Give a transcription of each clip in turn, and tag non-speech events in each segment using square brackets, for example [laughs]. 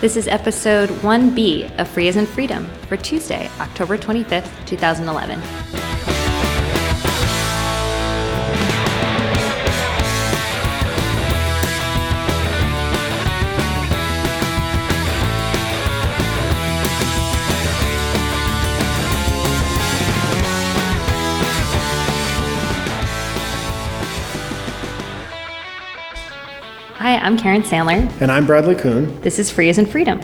This is episode 1B of Free as in Freedom for Tuesday, October 25th, 2011. Hi, I'm Karen Sandler. And I'm Bradley Kuhn. This is Free as in Freedom.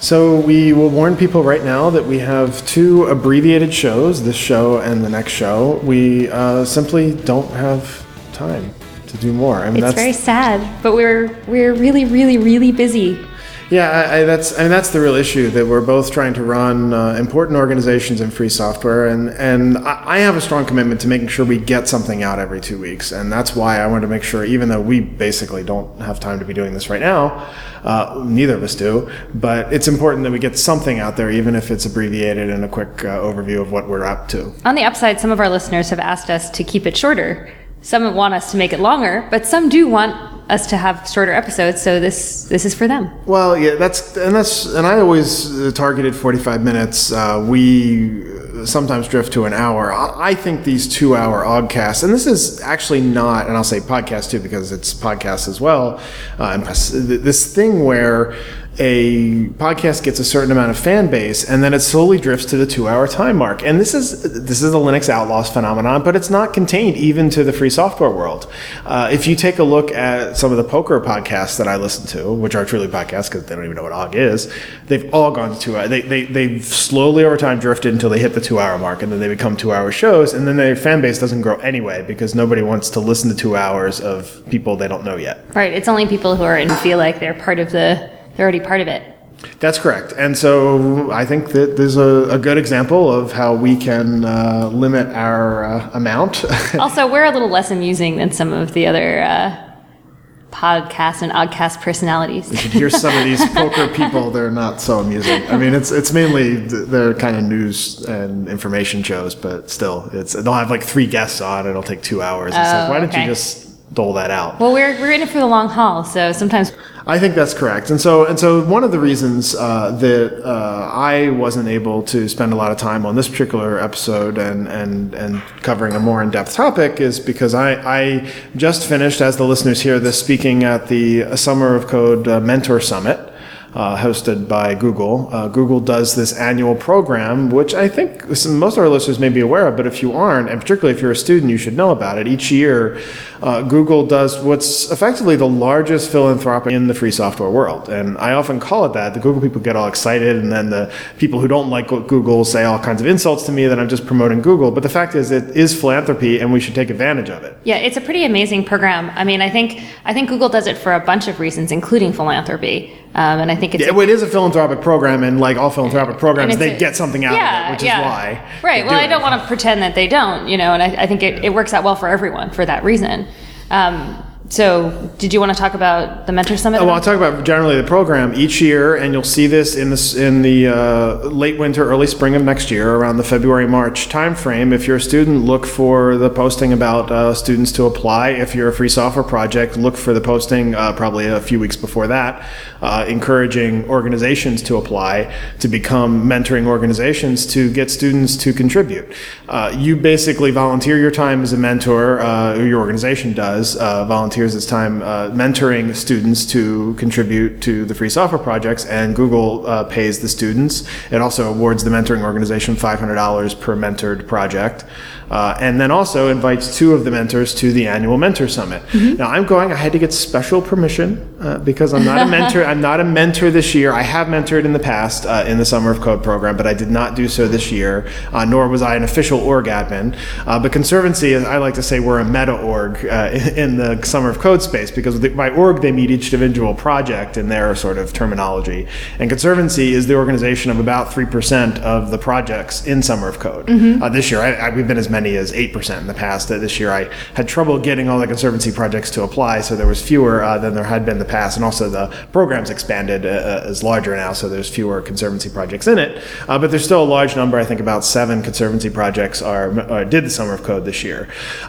So we will warn people right now that we have two abbreviated shows, this show and the next show. We uh, simply don't have time to do more. I mean, it's very sad, but we're we're really, really, really busy. Yeah, I, I, that's I mean that's the real issue that we're both trying to run uh, important organizations in free software, and and I, I, have a strong commitment to making sure we get something out every two weeks, and that's why I wanted to make sure, even though we basically don't have time to be doing this right now, uh, neither of us do, but it's important that we get something out there, even if it's abbreviated and a quick uh, overview of what we're up to. On the upside, some of our listeners have asked us to keep it shorter. Some want us to make it longer, but some do want us to have shorter episodes, so this this is for them. Well, yeah, that's and that's and I always targeted 45 minutes. Uh, we sometimes drift to an hour. I think these two-hour oggcasts, and this is actually not, and I'll say podcast too because it's podcast as well, uh, this thing where a podcast gets a certain amount of fan base and then it slowly drifts to the two hour time mark and this is this is a linux outlaws phenomenon but it's not contained even to the free software world uh, if you take a look at some of the poker podcasts that i listen to which are truly podcasts because they don't even know what Ogg is they've all gone to two hours they, they, they've slowly over time drifted until they hit the two hour mark and then they become two hour shows and then their fan base doesn't grow anyway because nobody wants to listen to two hours of people they don't know yet right it's only people who are and feel like they're part of the they're already part of it. That's correct. And so I think that there's a, a good example of how we can uh, limit our uh, amount. [laughs] also, we're a little less amusing than some of the other uh, podcast and oggcast personalities. You should hear some of these [laughs] poker people. They're not so amusing. I mean, it's it's mainly they're kind of news and information shows, but still, it's they'll have like three guests on. It'll take two hours. It's oh, like, why don't you just dole that out. Well, we're, we're in it for the long haul, so sometimes. I think that's correct, and so and so one of the reasons uh, that uh, I wasn't able to spend a lot of time on this particular episode and and and covering a more in depth topic is because I I just finished, as the listeners hear this, speaking at the Summer of Code uh, Mentor Summit uh, hosted by Google. Uh, Google does this annual program, which I think most of our listeners may be aware of, but if you aren't, and particularly if you're a student, you should know about it. Each year, uh, Google does what's effectively the largest philanthropic in the free software world. And I often call it that. The Google people get all excited, and then the people who don't like what Google say all kinds of insults to me that I'm just promoting Google. But the fact is, it is philanthropy, and we should take advantage of it. Yeah, it's a pretty amazing program. I mean, I think I think Google does it for a bunch of reasons, including philanthropy. Um, and I think it's yeah, a, it is a philanthropic program, and like all philanthropic programs, they a, get something out yeah, of it, which yeah. is why. Right. Well, I don't want to pretend that they don't, you know, and I, I think it, it works out well for everyone for that reason. Um, so, did you want to talk about the Mentor Summit? Well, I'll talk about generally the program each year, and you'll see this in in the uh, late winter, early spring of next year, around the February March timeframe. If you're a student, look for the posting about uh, students to apply. If you're a free software project, look for the posting uh, probably a few weeks before that, uh, encouraging organizations to apply to become mentoring organizations to get students to contribute. Uh, you basically volunteer your time as a mentor, uh, your organization does volunteer volunteers its time uh, mentoring students to contribute to the free software projects, and Google uh, pays the students. It also awards the mentoring organization $500 per mentored project. Uh, and then also invites two of the mentors to the annual mentor summit. Mm-hmm. Now I'm going. I had to get special permission uh, because I'm not a mentor. I'm not a mentor this year. I have mentored in the past uh, in the Summer of Code program, but I did not do so this year. Uh, nor was I an official org admin. Uh, but Conservancy, I like to say, we're a meta org uh, [laughs] in the Summer of Code space because by org they meet each individual project in their sort of terminology. And Conservancy is the organization of about three percent of the projects in Summer of Code. Mm-hmm. this year, I, I, we've been as many as 8% in the past. Uh, this year I had trouble getting all the conservancy projects to apply, so there was fewer uh, than there had been in the past. And also the program's expanded uh, uh is larger now, so there's fewer conservancy projects in it. Uh, but there's still a large number. I think about seven conservancy projects are uh, did the Summer of Code this year.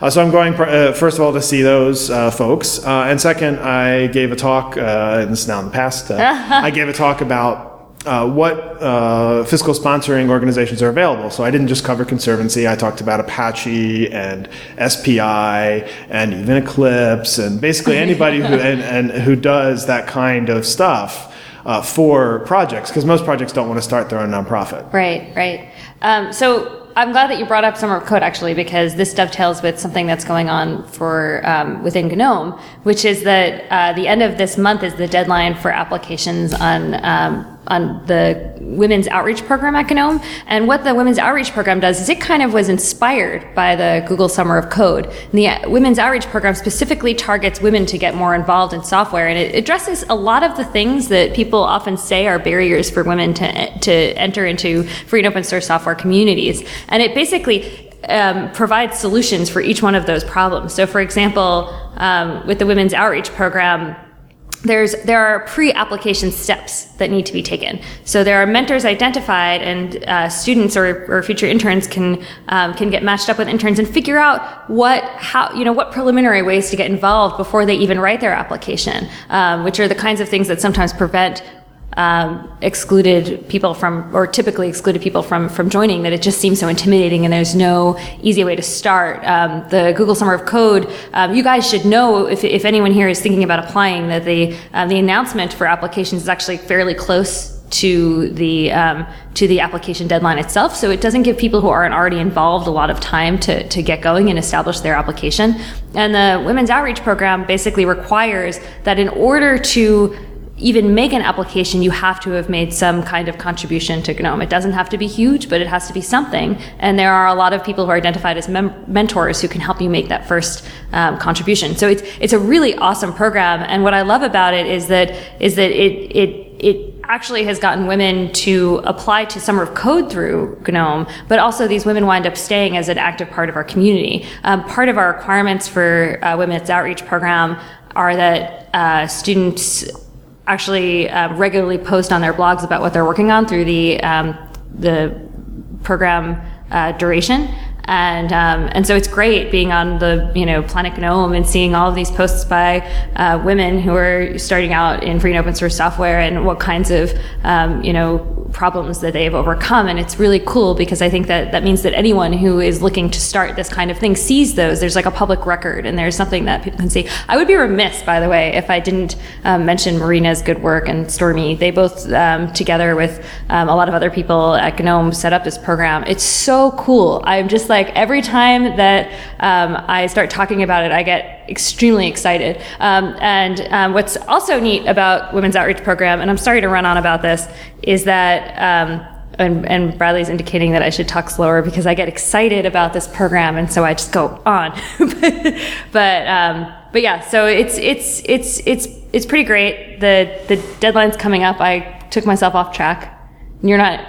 so I'm going first of all to see those folks folks. Uh, and second, I gave a talk, uh, and this is now in the past, uh, [laughs] I gave a talk about uh, what uh, fiscal sponsoring organizations are available. So I didn't just cover Conservancy. I talked about Apache and SPI and even Eclipse and basically [laughs] anybody who and, and who does that kind of stuff uh, for projects because most projects don't want to start their own nonprofit. Right, right. Um, so I'm glad that you brought up Summer of Code actually, because this dovetails with something that's going on for um, within GNOME, which is that uh, the end of this month is the deadline for applications on um, on the women's outreach program at GNOME. And what the women's outreach program does is it kind of was inspired by the Google Summer of Code. And the uh, women's outreach program specifically targets women to get more involved in software, and it addresses a lot of the things that people often say are barriers for women to to enter into free and open source software communities. And it basically um, provides solutions for each one of those problems. So, for example, um, with the women's outreach program, there's there are pre-application steps that need to be taken. So there are mentors identified, and uh, students or, or, future interns can um, can get matched up with interns and figure out what how you know what preliminary ways to get involved before they even write their application, um, which are the kinds of things that sometimes prevent um, excluded people from, or typically excluded people from, from joining, that it just seems so intimidating and there's no easy way to start. Um, the Google Summer of Code, um, you guys should know if, if anyone here is thinking about applying that the, uh, the announcement for applications is actually fairly close to the um, to the application deadline itself. So it doesn't give people who aren't already involved a lot of time to, to get going and establish their application. And the Women's Outreach Program basically requires that in order to even make an application, you have to have made some kind of contribution to GNOME. It doesn't have to be huge, but it has to be something. And there are a lot of people who are identified as mem- mentors who can help you make that first um, contribution. So it's it's a really awesome program. And what I love about it is that is that it it it actually has gotten women to apply to Summer of Code through GNOME, but also these women wind up staying as an active part of our community. Um, part of our requirements for uh, Women's Outreach Program are that uh, students actually uh, regularly post on their blogs about what they're working on through the um, the program uh, duration. And um, and so it's great being on the you know Planet GNOME and seeing all of these posts by uh, women who are starting out in free and open source software and what kinds of um, you know problems that they've overcome. And it's really cool because I think that that means that anyone who is looking to start this kind of thing sees those. There's like a public record and there's something that people can see. I would be remiss, by the way, if I didn't um, mention Marina's good work and Stormy. They both, um, together with um, a lot of other people at GNOME, set up this program. It's so cool. I'm just like, every time that um, I start talking about it, I get extremely excited. Um, and um, what's also neat about Women's Outreach Program, and I'm sorry to run on about this, is that. Um, and, and, Bradley's indicating that I should talk slower because I get excited about this program, and so I just go on. [laughs] but um, but yeah, so it's it's it's it's it's pretty great. The the deadline's coming up. I took myself off track. You're not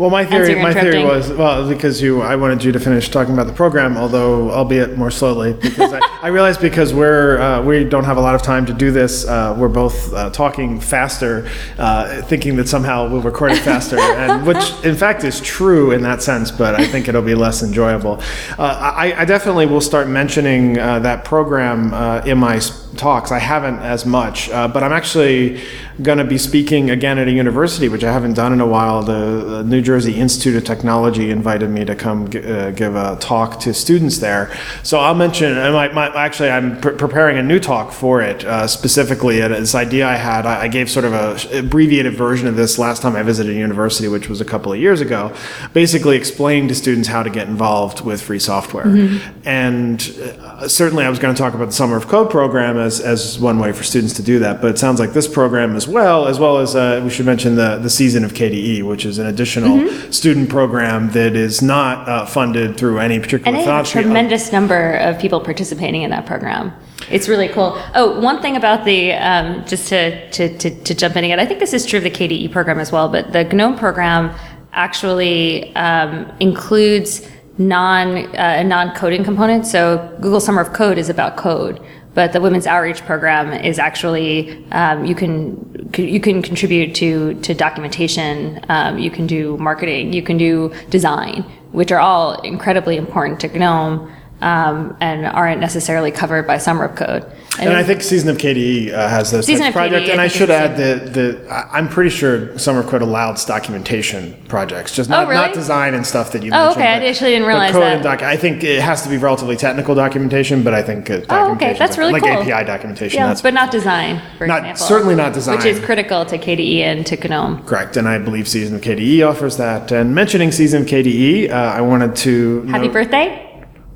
well, my theory, my theory was well because you, I wanted you to finish talking about the program, although albeit more slowly, because I, I realized because we're uh, we don't have a lot of time to do this, uh, we're both uh, talking faster, uh, thinking that somehow we'll record it faster, and [laughs] which in fact is true in that sense, but I think it'll be less enjoyable. Uh, I, I, definitely will start mentioning uh, that program in my talks. I haven't as much, but I'm actually going to be speaking again at a university, which I haven't done in a while. The, the New Jersey Institute of Technology invited me to come g- uh, give a talk to students there. So I'll mention, my, my, actually, I'm pr- preparing a new talk for it uh, specifically. And this idea I had, I, I gave sort of a abbreviated version of this last time I visited a university, which was a couple of years ago. Basically, explaining to students how to get involved with free software. Mm-hmm. And uh, certainly, I was going to talk about the Summer of Code program as, as one way for students to do that. But it sounds like this program as well, as well as uh, we should mention the, the season of KDE, which is an additional mm-hmm. student program that is not uh, funded through any particular and a tremendous number of people participating in that program. It's really cool. Oh, one thing about the um, just to, to, to, to jump in again, I think this is true of the KDE program as well, but the GNOME program actually um, includes non uh, non coding component. So Google Summer of Code is about code, but the women's outreach program is actually um, you can you can contribute to to documentation. Um, you can do marketing. You can do design which are all incredibly important to gnome um, and aren't necessarily covered by summer of code. And I think Season of KDE uh, has those Season types of of projects. KDE, And I I should add that, I- I'm pretty sure Summer of Code allows documentation projects, just not, Oh, really? not design and stuff that you Oh, mentioned. okay, I actually didn't realize code that. and doc- I think it has to be relatively technical documentation, but I think uh, Oh, okay, that's really cool. like cool. API documentation, Yeah, that's but not design, for Not- example. certainly not design. Which is critical to KDE and to GNOME. correct. And I believe Season of KDE offers that. And mentioning Season of KDE, uh, I wanted to Happy note- birthday,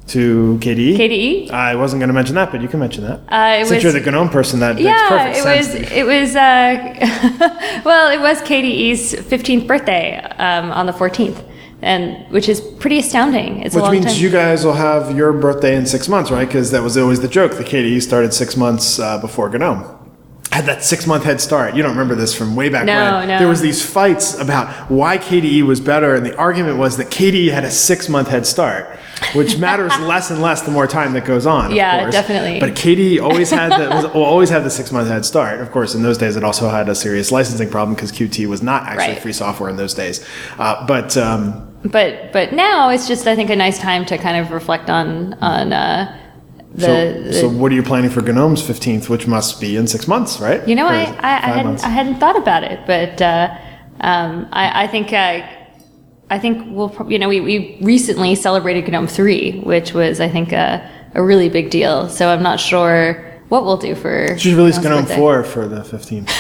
to KDE. KDE. I wasn't going to mention that, but you can mention that. Uh, it Since you're was- the GNOME person, that makes Yeah, perfect it sense. was. It was. Uh, [laughs] well, it was KDE's 15th birthday um, on the 14th, and which is pretty astounding. It's Which means time. you guys will have your birthday in six months, right? Because that was always the joke. The KDE started six months uh, before GNOME. Had that six month head start. You don't remember this from way back No, when. no. There was these fights about why KDE was better, and the argument was that KDE had a six month head start, which [laughs] matters less and less the more time that goes on. of Yeah, course. definitely. But KDE [laughs] always had the was, always have the six month head start. Of course, in those days, it also had a serious licensing problem because Qt was not actually Right. free software in those days. Uh, but um, but but now it's just I think a nice time to kind of reflect on on uh, the, so, the so what are you planning for GNOME's 15th, which must be in six months, right? You know, Or I, I, I hadn't months? I hadn't thought about it, but uh, um, I, I think uh, I think we'll prob- you know we, we recently celebrated GNOME three, which was I think a, a really big deal. So I'm not sure what we'll do for. You should release GNOME's GNOME 4 for the 15th.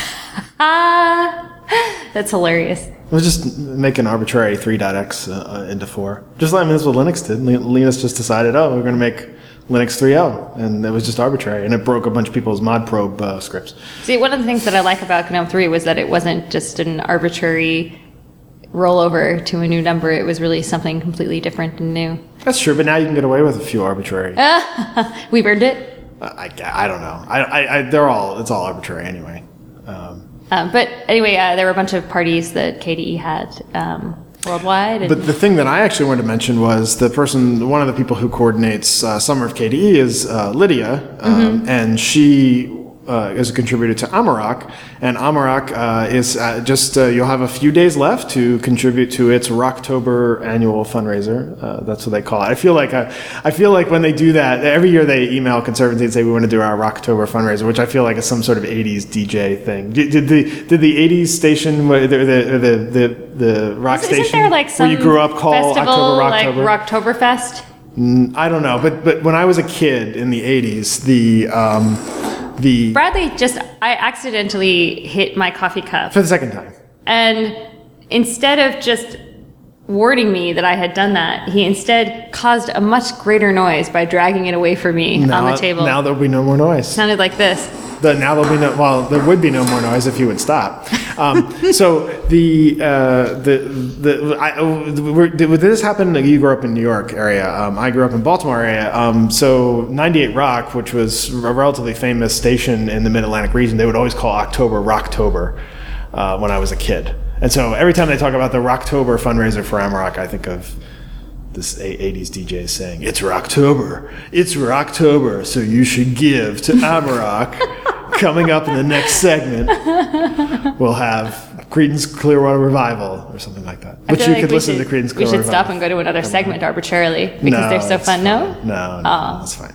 Ah, [laughs] that's hilarious. We'll just make an arbitrary 3.x uh, into 4. Just like I mean, that's what Linux did. Li- Linus just decided, oh, we're going to make Linux 3.0. And it was just arbitrary. And it broke a bunch of people's mod probe uh, scripts. See, one of the things that I like about GNOME three was that it wasn't just an arbitrary rollover to a new number. It was really something completely different and new. That's true, but now you can get away with a few arbitrary. [laughs] We've earned it. I, I, I don't know. I, I, I, they're all, it's all arbitrary anyway. Um, Um, but anyway, uh, there were a bunch of parties that KDE had um, worldwide. And But the thing that I actually wanted to mention was the person, one of the people who coordinates uh, Summer of KDE is uh, Lydia, um, and she uh, is a contributor to Amarok. And Amarok uh, is uh, just, uh, you'll have a few days left to contribute to its Rocktober annual fundraiser. Uh, that's what they call it. I feel like I, I feel like when they do that, every year they email Conservancy and say we want to do our Rocktober fundraiser, which I feel like is some sort of 80s DJ thing. Did, did the did the 80s station, the, the, the, the, the rock Isn't station there like some where you grew up call festival October like Rocktober? Rocktoberfest? I don't know, but but when I was a kid in the '80s, the um, the Bradley just I accidentally hit my coffee cup, for the second time. and instead of just warning me that I had done that, he instead caused a much greater noise by dragging it away from me on the table. Now there'll be no more noise. sounded like this. The, now there'll be no. Well, there would be no more noise if you would stop. Um, so the uh, the the I, did, this happen? You grew up in New York area. Um, I grew up in Baltimore area. Um, so 98 Rock, which was a relatively famous station in the Mid Atlantic region, they would always call October Rocktober uh, when I was a kid. And so every time they talk about the Rocktober fundraiser for Amarok, I think of this 80s DJ saying, It's Rocktober. It's Rocktober, so you should give to Amarok. [laughs] Coming up in the next segment, we'll have Creedence Clearwater Revival or something like that. Which you like could listen should, to Creedence Clearwater We should stop Revival. and go to another segment arbitrarily because No, they're so fun. No. fine. No, ah. no, that's fine.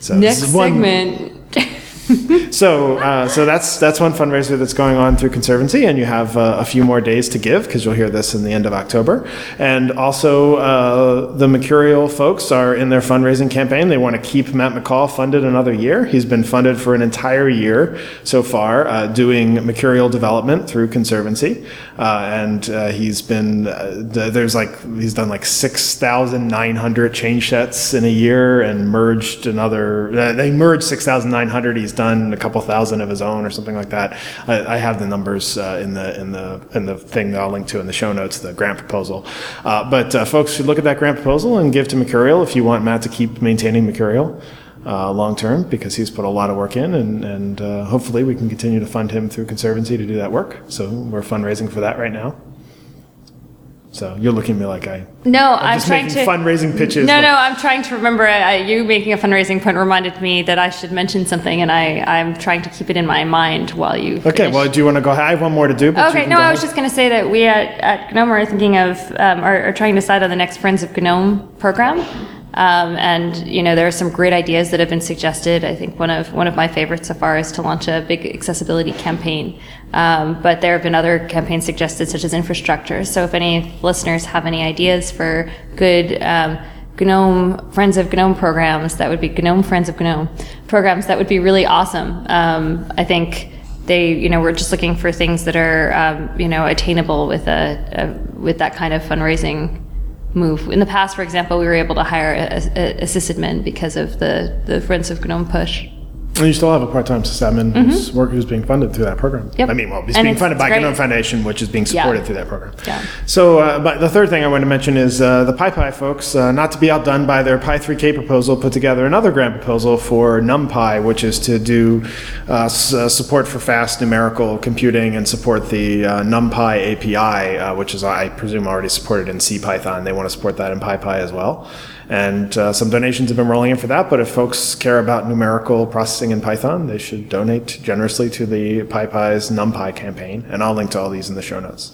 So Next one- segment. [laughs] [laughs] So, uh, so that's that's one fundraiser that's going on through Conservancy, and you have uh, a few more days to give because you'll hear this in the end of October. And also, uh, the Mercurial folks are in their fundraising campaign. They want to keep Matt Mackall funded another year. He's been funded for an entire year so far, uh, doing Mercurial development through Conservancy, uh, and uh, he's been th- there's like he's done like six thousand nine hundred change sets in a year and merged another. They merged six thousand nine hundred. He's done a couple thousand of his own or something like that. I, I have the numbers uh, in the in the in the thing that I'll link to in the show notes, the grant proposal. Uh, but uh, folks should look at that grant proposal and give to Mercurial if you want Matt to keep maintaining Mercurial. Uh, long term, because he's put a lot of work in, and, and uh, hopefully we can continue to fund him through Conservancy to do that work. So we're fundraising for that right now. So you're looking at me like I No, I'm, just trying to fundraising pitches. No, no, I'm trying to remember. Uh, you making a fundraising point reminded me that I should mention something, and I, I'm trying to keep it in my mind while you. Okay, finish. well, do you want to go? I have one more to do. But Okay, no, I was just going to say that we at, at GNOME are thinking of, um, are, are trying to decide on the next Friends of GNOME program. Um, and you know, there are some great ideas that have been suggested. I think one of one of my favorites so far is to launch a big accessibility campaign. Um, but there have been other campaigns suggested, such as infrastructure. So if any listeners have any ideas for good um, GNOME Friends of GNOME programs, that would be GNOME Friends of GNOME programs. That would be really awesome. Um, I think they, you know, we're just looking for things that are, um, you know, attainable with a, a with that kind of fundraising move. In the past, for example, we were able to hire a, a, a sysadmin because of the the Friends of GNOME push. And you still have a part-time sysadmin who's work who's being funded through that program. Mm-hmm. Yep. I mean, well, he's And being it's funded by great. GNOME Foundation, which is being supported through that program. Yeah. So, uh, but the third thing I want to mention is uh, the PyPy folks, uh, not to be outdone by their Py3k proposal, put together another grant proposal for NumPy, which is to do uh, s- uh, support for fast numerical computing and support the uh, NumPy API, uh, which is, I presume, already supported in CPython. They want to support that in PyPy as well. And uh, some donations have been rolling in for that, but if folks care about numerical processing in Python, they should donate generously to the PyPy's NumPy campaign. And I'll link to all these in the show notes.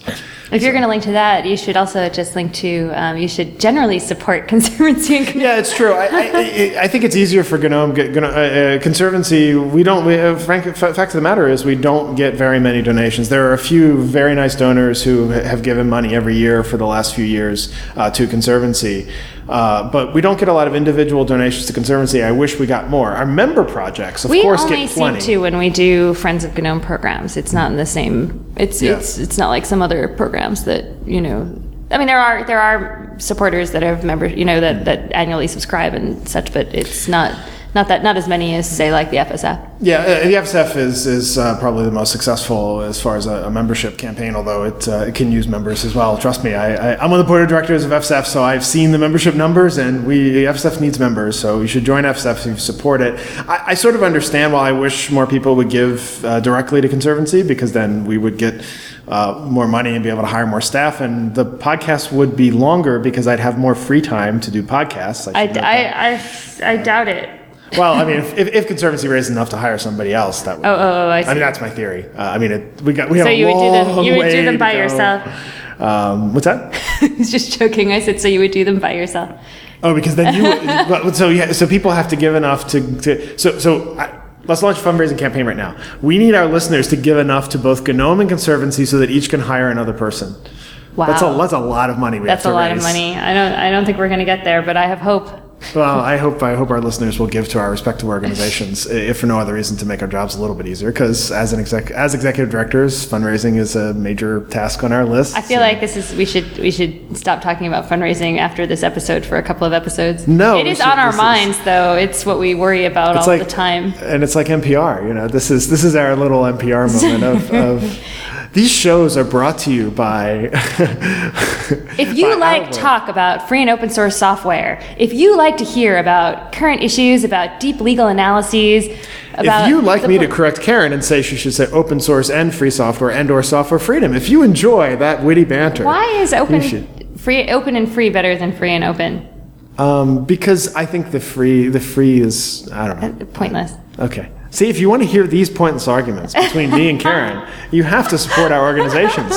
If you're going to link to that, you should also just link to. Um, you should generally support [laughs] conservancy and. Yeah, it's true. I, I, I- think it's easier for GNOME, GNOME uh, uh, Conservancy. We don't. We, uh, frank, fact of the matter is, we don't get very many donations. There are a few very nice donors who have given money every year for the last few years uh, to Conservancy, uh, but we don't get a lot of individual donations to Conservancy. I wish we got more. Our member projects, of We course, only get seem plenty. to when we do Friends of GNOME programs. It's not in the same. It's Yeah. it's it's not like some other programs that you know. I mean, there are there are supporters that have members, you know, that that annually subscribe and such, but it's not not that not as many as say like the FSF. Yeah, uh, the FSF is is uh, probably the most successful as far as a, a membership campaign. Although it, uh, it can use members as well. Trust me, I, I, I'm on the board of directors of FSF, so I've seen the membership numbers, and we FSF needs members. So you should join FSF if you support it. I, I sort of understand why I wish more people would give uh, directly to Conservancy because then we would get uh, more money and be able to hire more staff, and the podcast would be longer because I'd have more free time to do podcasts. I, should. I, I, I doubt it. Well, I mean, if, if, Conservancy raised enough to hire somebody else, that would. Oh, oh, oh, I I see. mean, that's my theory. Uh, I mean, it, we got we have So a you would do them. You would do them to by go. yourself. Um, what's that? He's [laughs] just joking. I said so. You would do them by yourself. Oh, because then you. but- [laughs] so yeah, so people have to give enough to. to so so. I, Let's launch a fundraising campaign right now. We need our listeners to give enough to both GNOME and Conservancy so that each can hire another person. Wow. That's a that's a lot of money. We That's have a to lot of raise. money. I don't. I don't think we're going to get there, but I have hope. Well, I hope I hope our listeners will give to our respective organizations, if for no other reason, to make our jobs a little bit easier. Because as an exec, as executive directors, fundraising is a major task on our list. I feel like this is we should we should stop talking about fundraising after this episode for a couple of episodes. No, it is should- on our this is- minds though. It's what we worry about all like the time. and it's like NPR. You know, this is this is our little NPR moment of. of [laughs] these shows are brought to you by. [laughs] If you by like talk about free and open source software, if you like to hear about current issues, about deep legal analyses, about if you like me to correct Karen and say she should say open source and free software and or software freedom, if you enjoy that witty banter, why is open should. free open and free better than free and open? Um, because I think the free the free is I don't know. Pointless. Okay. See, if you want to hear these pointless arguments between me and Karen, [laughs] you have to support our organizations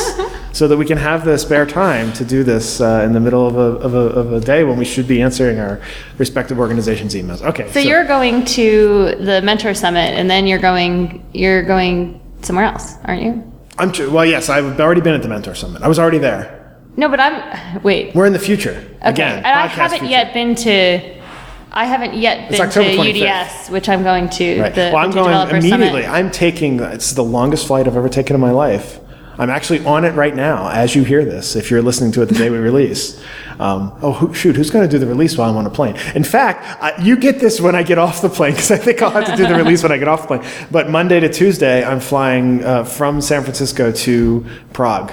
so that we can have the spare time to do this uh, in the middle of a, of, a, of a day when we should be answering our respective organizations' emails. Okay. So, you're going to the mentor summit, and then you're going you're going somewhere else, aren't you? I'm tr- well, yes, I've already been at the Mentor Summit. I was already there. No, but I'm wait. We're in the future. Okay, Again, and I haven't future. yet been to. I haven't yet been to October 25th. UDS, which I'm going to. Right. The well, I'm going Developer immediately. Summit. I'm taking, it's the longest flight I've ever taken in my life. I'm actually on it right now as you hear this, if you're listening to it the day we release. Um, oh, who, shoot, who's going to do the release while I'm on a plane? In fact, uh, you get this when I get off the plane, because I think I'll have to do the release when I get off the plane. But Monday to Tuesday, I'm flying uh, from San Francisco to Prague.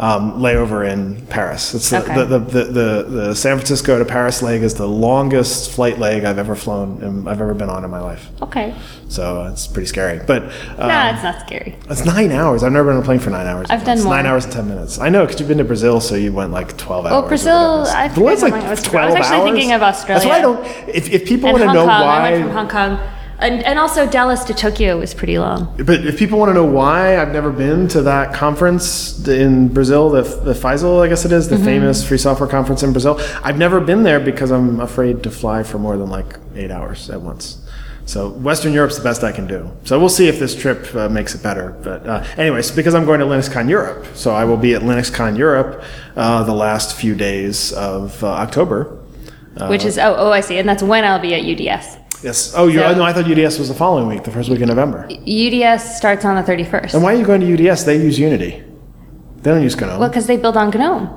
Um, layover in Paris. It's the, Okay. the, the, the, the, San Francisco to Paris leg is the longest flight leg I've ever flown and I've ever been on in my life. Okay. So it's pretty scary. But uh, no, it's not scary. it's nine hours. I've never been on a plane for nine hours. I've done It's more. Nine hours and ten minutes. I know because you've been to Brazil, so you went like twelve hours. Well, Brazil, whatever it is. I Brazil forget is how like long it was. I was actually hours. thinking of Australia. That's why I don't. If, if people want to know Kong. why, I went from Hong Kong. And, and also Dallas to Tokyo was pretty long. But if people want to know why I've never been to that conference in Brazil, the, the FISL, I guess it is, the famous free software conference in Brazil, I've never been there because I'm afraid to fly for more than like eight hours at once. So Western Europe's the best I can do. So we'll see if this trip uh, makes it better. But uh, anyways, because I'm going to LinuxCon Europe, so I will be at LinuxCon Europe uh, the last few days of uh, October. Which is oh oh I see, and that's when I'll be at UDS. Yes. Oh, So- no, I thought UDS was the following week, the first week in November. UDS starts on the 31st. And why are you going to UDS? They use Unity. They don't use GNOME. Well, because they build on GNOME,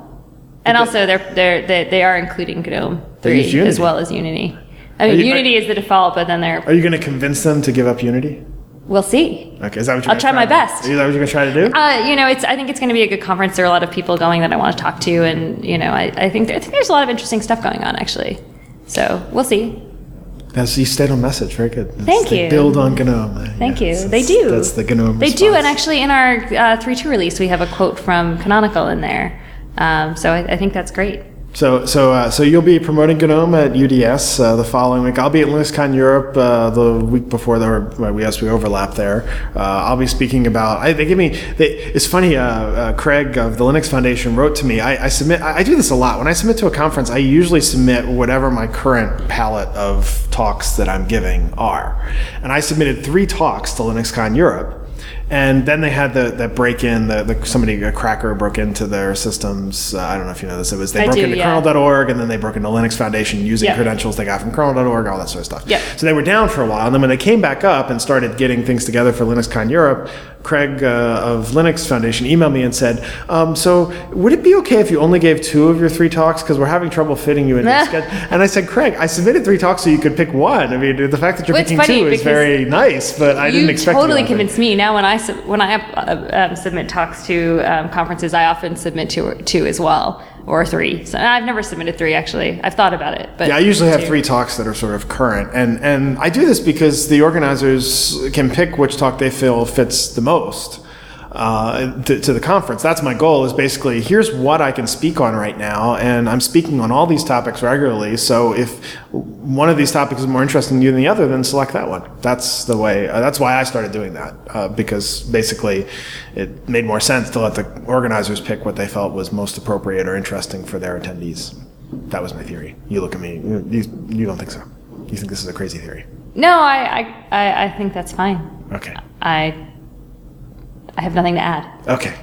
and also they're they're they, they are including GNOME They use three Unity. as well as Unity. I mean, you- Unity is the default, but then they're Are you going to convince them to give up Unity? we'll see. Okay, is that what you're? I'll gonna try my to- best. Is that what you're going to try to do? Uh, you know, it's I think it's going to be a good conference. There are a lot of people going that I want to talk to, and you know, I, I think I think there's a lot of interesting stuff going on actually. So we'll see. That's you stayed on message. Very good. That's- Thank they you. Build on GNOME. Thank you. They do. That's the GNOME. They do, and actually, in our uh, three two release, we have a quote from Canonical in there. Um, so I, I think that's great. So, so, uh, so you'll be promoting GNOME at UDS uh, the following week. I'll be at LinuxCon Europe uh, the week before. The well, we yes we overlap there. Uh, I'll be speaking about. I, they give me. They, it's funny. Uh, uh, Craig of the Linux Foundation wrote to me. I, I submit. I, I do this a lot. When I submit to a conference, I usually submit whatever my current palette of talks that I'm giving are. And I submitted three talks to LinuxCon Europe. And then they had the that break in the, the somebody a cracker broke into their systems. Uh, I don't know if you know this. It was they I broke do, into yeah. kernel.org and then they broke into Linux Foundation using credentials they got from kernel.org, all that sort of stuff. Yeah. So they were down for a while, and then when they came back up and started getting things together for LinuxCon Europe, Craig uh, of Linux Foundation emailed me and said, um, "So would it be okay if you only gave two of your three talks because we're having trouble fitting you in the [laughs] schedule?" And I said, "Craig, I submitted three talks so you could pick one. I mean, the fact that you're Well, picking two is very nice, but I didn't you expect you totally to. convinced me. Now, when I when I uh, um, submit talks to um, conferences, I often submit two two as well or three. So I've never submitted three actually. I've thought about it, but Yeah, I usually have two. three talks that are sort of current, and and I do this because the organizers can pick which talk they feel fits the most uh, to, to the conference. That's my goal. Is basically here's what I can speak on right now, and I'm speaking on all these topics regularly. So if one of these topics is more interesting to you than the other, then select that one. That's the way. Uh, that's why I started doing that uh, because basically it made more sense to let the organizers pick what they felt was most appropriate or interesting for their attendees. That was my theory. You look at me. You, you, you don't think so. You think this is a crazy theory. No, I, I I I think that's fine. Okay. I I have nothing to add. Okay.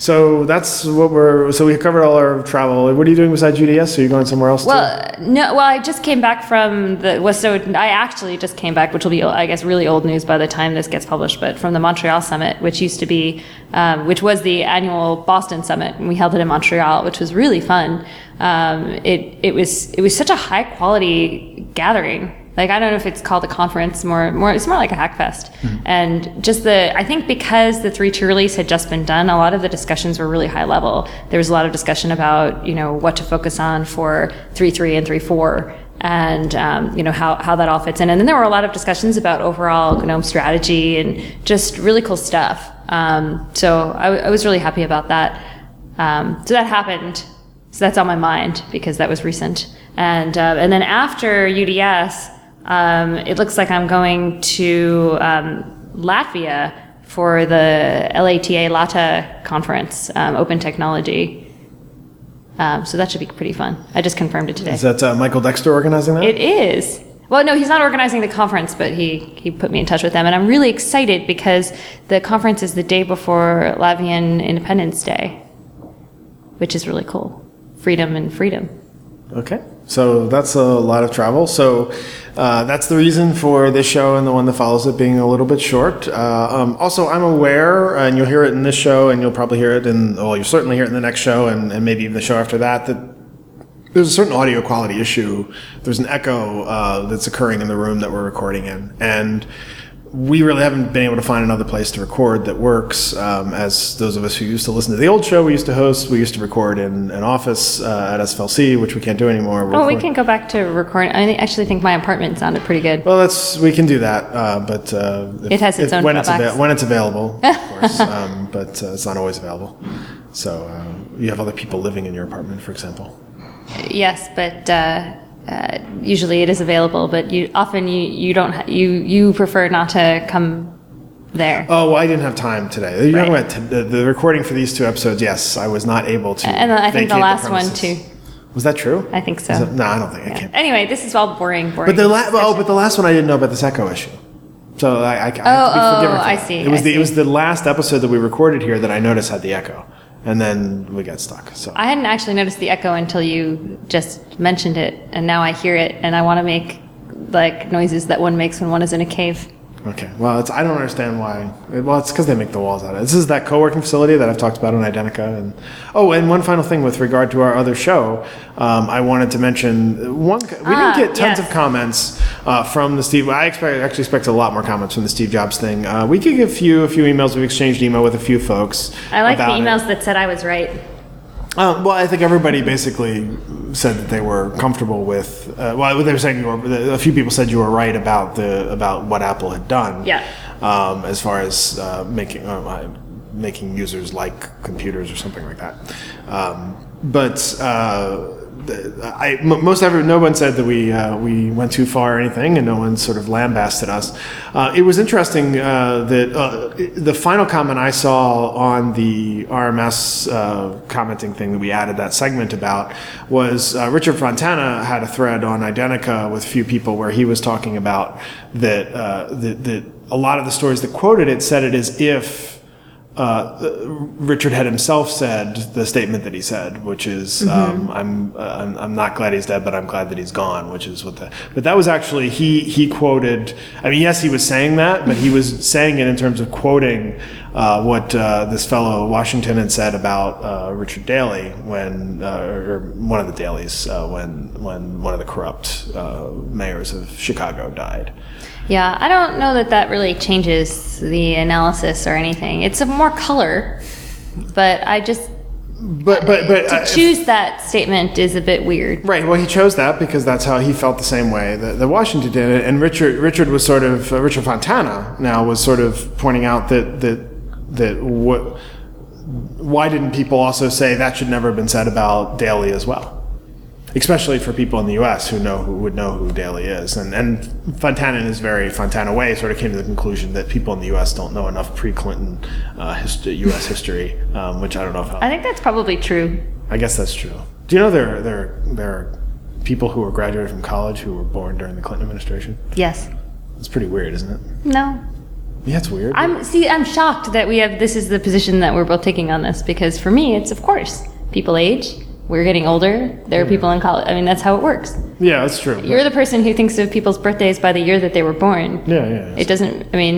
So that's what we're. So we covered all our travel. What are you doing besides UDS? Are you going somewhere else? too? Well, no. Well, I just came back from the. Was so I actually just came back, which will be, I guess, really old news by the time this gets published. But from the Montreal Summit, which used to be, um, which was the annual Boston Summit, and we held it in Montreal, which was really fun. Um, it it was it was such a high quality gathering. Like I don't know if it's called a conference, more more it's more like a hack fest. And just the I think because the three two release had just been done, a lot of the discussions were really high level. There was a lot of discussion about you know what to focus on for three three and three four. And um, you know how, how that all fits in, and then there were a lot of discussions about overall GNOME strategy and just really cool stuff. Um, so I, I was really happy about that. Um, so that happened. So that's on my mind because that was recent. And uh, and then after UDS, um, it looks like I'm going to um, Latvia for the LATA LATA conference, um, Open Technology. Um, so that should be pretty fun. I just confirmed it today. is that uh, Michael Dexter organizing that? It is. Well, no, he's not organizing the conference, but he, he put me in touch with them. And I'm really excited because the conference is the day before Latvian Independence Day, which is really cool. Freedom and freedom. Okay. So that's a lot of travel. So uh, that's the reason for this show and the one that follows it being a little bit short. Uh, um, also, I'm aware, and you'll hear it in this show, and you'll probably hear it in, well, you'll certainly hear it in the next show, and, and maybe even the show after that, that there's a certain audio quality issue. There's an echo uh, that's occurring in the room that we're recording in, and we really haven't been able to find another place to record that works. Um, as those of us who used to listen to the old show we used to host, we used to record in an office uh, at SFLC, which we can't do anymore. We're Oh, we can go back to recording. I actually think my apartment sounded pretty good. Well, that's we can do that, uh, but uh, if- It has its if- own when it's, drawbacks. when it's available, [laughs] of course. um, but uh, it's not always available. So uh, you have other people living in your apartment, for example. Yes, but uh, uh, usually it is available, but you often you you don't ha- you you prefer not to come there. Oh, well, I didn't have time today. You're talking Right. about t- the, the recording for these two episodes. Yes, I was not able to. And I think the last one too. Was that true? I think so. It- no, I don't think I can't. Anyway, this is all boring, boring. But the la- oh, but the last one I didn't know about this echo issue. So I, I, I have to be Oh, forgiven for I that. see, It was I the it was the last episode that we recorded here that I noticed had the echo, and then we got stuck. So I hadn't actually noticed the echo until you just mentioned it, and now I hear it, and I want to make like noises that one makes when one is in a cave. Okay, well, it's I don't understand why. Well, it's because they make the walls out of it. This is that co-working facility that I've talked about on Identica, and oh, and one final thing with regard to our other show, um, I wanted to mention one. We Ah, didn't get tons yes. of comments uh, from the Steve. I expect actually expect a lot more comments from the Steve Jobs thing. Uh, we did get a few a few emails. We've exchanged email with a few folks. I like the about it. emails that said I was right. Um, well, I think everybody basically said that they were comfortable with. Uh, well, they were saying you were. A few people said you were right about the about what Apple had done. Yeah. Um, as far as uh, making uh, making users like computers or something like that. Um, but uh, I, most every no one said that we uh, we went too far or anything, and no one sort of lambasted us. Uh, it was interesting uh, that uh, the final comment I saw on the RMS uh, commenting thing that we added that segment about was uh, Richard Fontana had a thread on Identica with a few people where he was talking about that that, that a lot of the stories that quoted it said it as if uh, Richard had himself said the statement that he said, which is, um, "I'm, uh, I'm I'm not glad he's dead, but I'm glad that he's gone," which is what the. But that was actually he he quoted. I mean, yes, he was saying that, but he was [laughs] saying it in terms of quoting uh, what uh, this fellow Washington had said about uh, Richard Daley when, uh, or one of the Daleys uh, when when one of the corrupt uh, mayors of Chicago died. Yeah, I don't know that that really changes the analysis or anything. It's a more color, but I just But but but to uh, choose that statement is a bit weird. Right. Well, he chose that because that's how he felt the same way that, that Washington did it. And Richard Richard was sort of uh, Richard Fontana now was sort of pointing out that that that what why didn't people also say that should never have been said about Daley as well? Especially for people in the U.S. who know who would know who Daley is, and and Fontana in his very Fontana way sort of came to the conclusion that people in the U.S. don't know enough pre-Clinton uh, hist- U.S. history, um, which I don't know if how I think that's probably true. I guess that's true. Do you know there there there are people who were graduated from college who were born during the Clinton administration? Yes. It's pretty weird, isn't it? No. Yeah, it's weird. I'm see. I'm shocked that we have. This is the position that we're both taking on this because for me, it's of course people age. We're getting older. There are people in college. I mean, that's how it works. yeah, that's true. You're the person who thinks of people's birthdays by the year that they were born. yeah, yeah, It doesn't. I mean,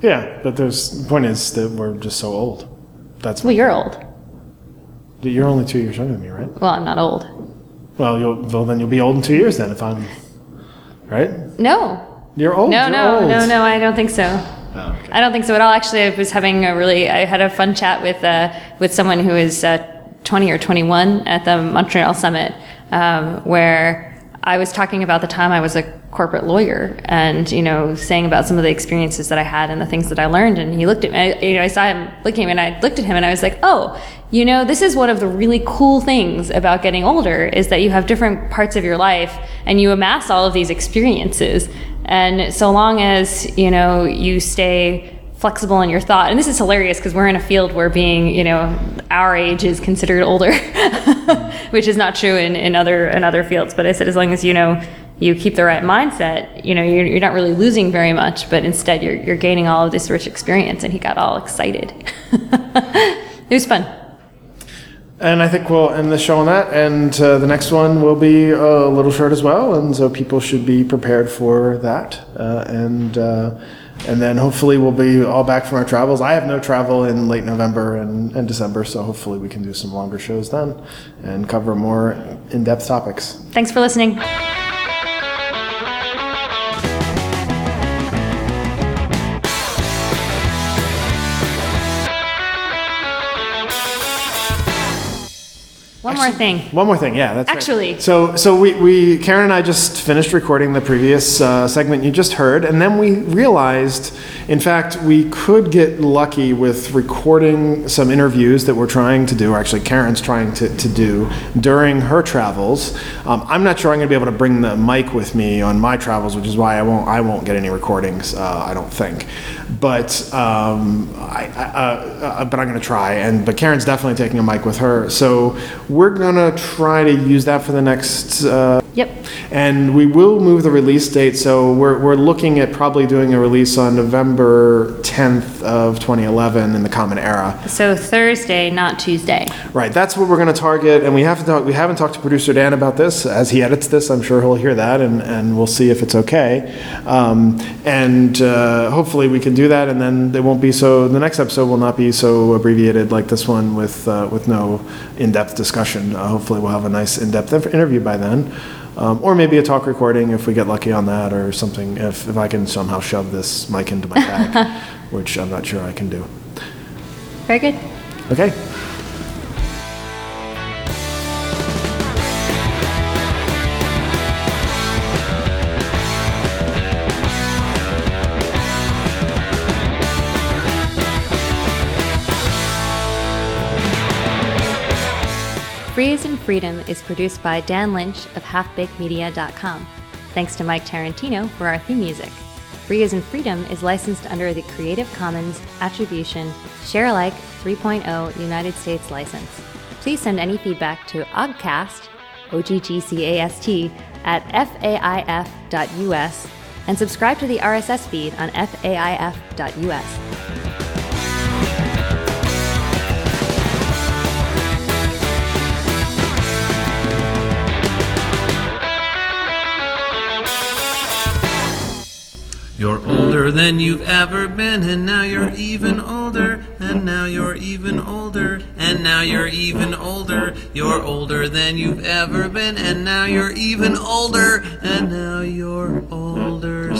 yeah. But there's the point is that we're just so old. That's well, you're old. you're only two years younger than me, right? Well, I'm not old. Well, you'll well then you'll be old in two years then if I'm right. No. You're old. No, you're no, old. no, no. I don't think so. Oh, okay. I don't think so at all. Actually, I was having a really. I had a fun chat with uh, with someone who is uh, 20 or 21 at the Montreal Summit, um, where I was talking about the time I was a corporate lawyer, and you know, saying about some of the experiences that I had and the things that I learned. And he looked at me. I, you know, I saw him looking at me, and I looked at him, and I was like, oh. You know, this is one of the really cool things about getting older is that you have different parts of your life and you amass all of these experiences. And so long as, you know, you stay flexible in your thought, and this is hilarious because we're in a field where being, you know, our age is considered older, [laughs] which is not true in, in other in other fields. But I said as long as you know you keep the right mindset, you know, you're, you're not really losing very much, but instead you're, you're gaining all of this rich experience. And he got all excited. [laughs] it was fun. And I think we'll end the show on that. And uh, the next one will be a little short as well, and so people should be prepared for that. Uh, and uh, and then hopefully we'll be all back from our travels. I have no travel in late November and, and December, so hopefully we can do some longer shows then and cover more in-depth topics. Thanks for listening. More thing. One more thing, yeah, that's right. Actually- So, so we, we, Karen and I just finished recording the previous uh, segment you just heard, and then we realized, in fact, we could get lucky with recording some interviews that we're trying to do, or actually Karen's trying to, to do during her travels. Um, I'm not sure I'm going to be able to bring the mic with me on my travels, which is why I won't, I won't get any recordings, uh, I don't think. But, um, I, I, uh, uh, but I'm going to try, and, but Karen's definitely taking a mic with her. So we're going to try to use that for the next, uh, Yep. and we will move the release date, so we're, we're looking at probably doing a release on November 10th of 2011 in the Common Era. So Thursday, not Tuesday. Right, that's what we're going to target, and we have to talk, we haven't talked to producer Dan about this. As he edits this, I'm sure he'll hear that, and, and we'll see if it's okay. Um, and uh, hopefully we can do that, and then they won't be so, the next episode will not be so abbreviated like this one with, uh, with no in-depth discussion. Uh, hopefully we'll have a nice in-depth interview by then. Um, or maybe a talk recording if we get lucky on that, or something, if, if I can somehow shove this mic into my bag, [laughs] which I'm not sure I can do. Very good. Okay? Free in Freedom is produced by Dan Lynch of HalfBakedMedia.com. Thanks to Mike Tarantino for our theme music. Free in Freedom is licensed under the Creative Commons Attribution Share Alike 3.0 United States license. Please send any feedback to oggcast, O-G-G-C-A-S-T, at faif.us and subscribe to the RSS feed on faif.us. You're older than you've ever been, and now you're even older, and now you're even older, and now you're even older. You're older than you've ever been, and now you're even older, and now you're older.